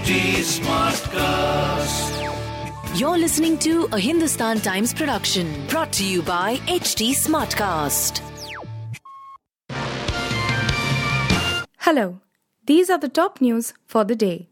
HT Smartcast. You're listening to a Hindustan Times production brought to you by HT Smartcast. Hello, these are the top news for the day.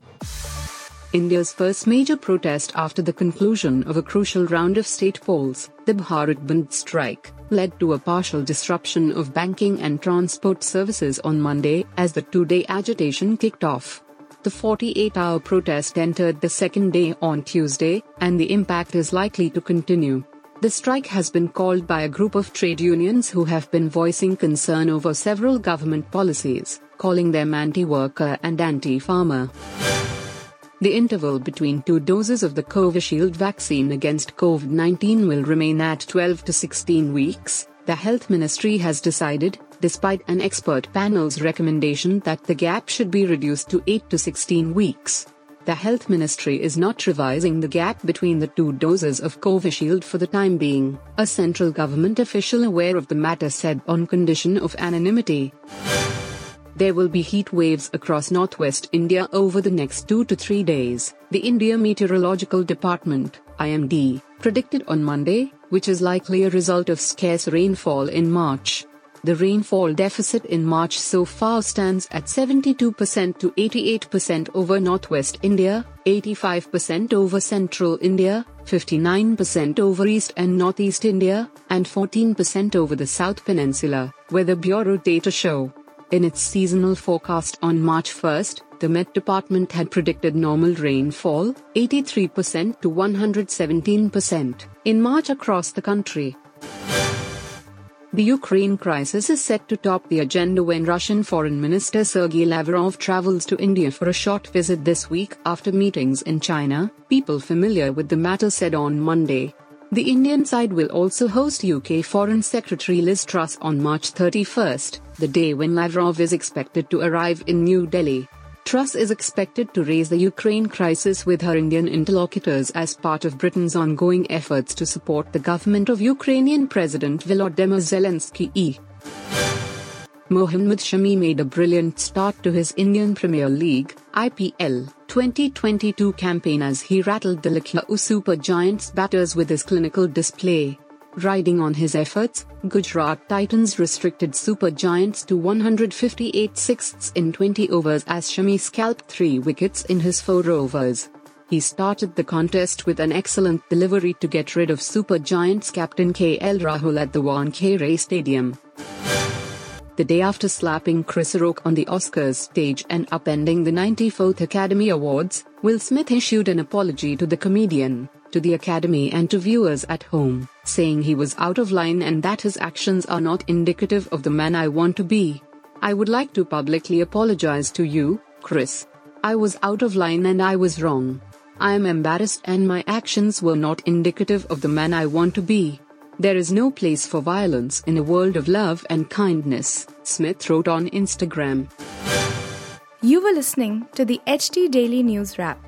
India's first major protest after the conclusion of a crucial round of state polls, the Bharat Bandh strike, led to a partial disruption of banking and transport services on Monday as the two day agitation kicked off. The 48 hour protest entered the second day on Tuesday, and the impact is likely to continue. The strike has been called by a group of trade unions who have been voicing concern over several government policies, calling them anti worker and anti farmer. The interval between two doses of the Covishield vaccine against COVID 19 will remain at 12 to 16 weeks, the Health Ministry has decided, despite an expert panel's recommendation that the gap should be reduced to 8 to 16 weeks. The Health Ministry is not revising the gap between the two doses of Covishield for the time being, a central government official aware of the matter said on condition of anonymity. There will be heat waves across northwest India over the next 2 to 3 days, the India Meteorological Department, IMD, predicted on Monday, which is likely a result of scarce rainfall in March. The rainfall deficit in March so far stands at 72% to 88% over northwest India, 85% over central India, 59% over east and northeast India, and 14% over the south peninsula, Weather Bureau data show. In its seasonal forecast on March 1st, the Met Department had predicted normal rainfall, 83% to 117%, in March across the country. The Ukraine crisis is set to top the agenda when Russian Foreign Minister Sergei Lavrov travels to India for a short visit this week after meetings in China, people familiar with the matter said on Monday. The Indian side will also host UK Foreign Secretary Liz Truss on March 31st, the day when Lavrov is expected to arrive in New Delhi. Truss is expected to raise the Ukraine crisis with her Indian interlocutors as part of Britain's ongoing efforts to support the government of Ukrainian President Volodymyr Zelensky. Mohammad Shami made a brilliant start to his Indian Premier League IPL 2022 campaign as he rattled the Lucknow Super Giants batters with his clinical display. Riding on his efforts, Gujarat Titans restricted Super Giants to 158 sixths in 20 overs as Shami scalped three wickets in his four overs. He started the contest with an excellent delivery to get rid of Super Giants captain KL Rahul at the Wankhede Stadium. The day after slapping Chris Rock on the Oscars stage and upending the 94th Academy Awards, Will Smith issued an apology to the comedian, to the Academy and to viewers at home, saying he was out of line and that his actions are not indicative of the man I want to be. I would like to publicly apologize to you, Chris. I was out of line and I was wrong. I am embarrassed and my actions were not indicative of the man I want to be. There is no place for violence in a world of love and kindness, Smith wrote on Instagram. You were listening to the HT Daily News Wrap,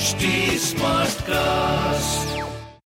H smartcast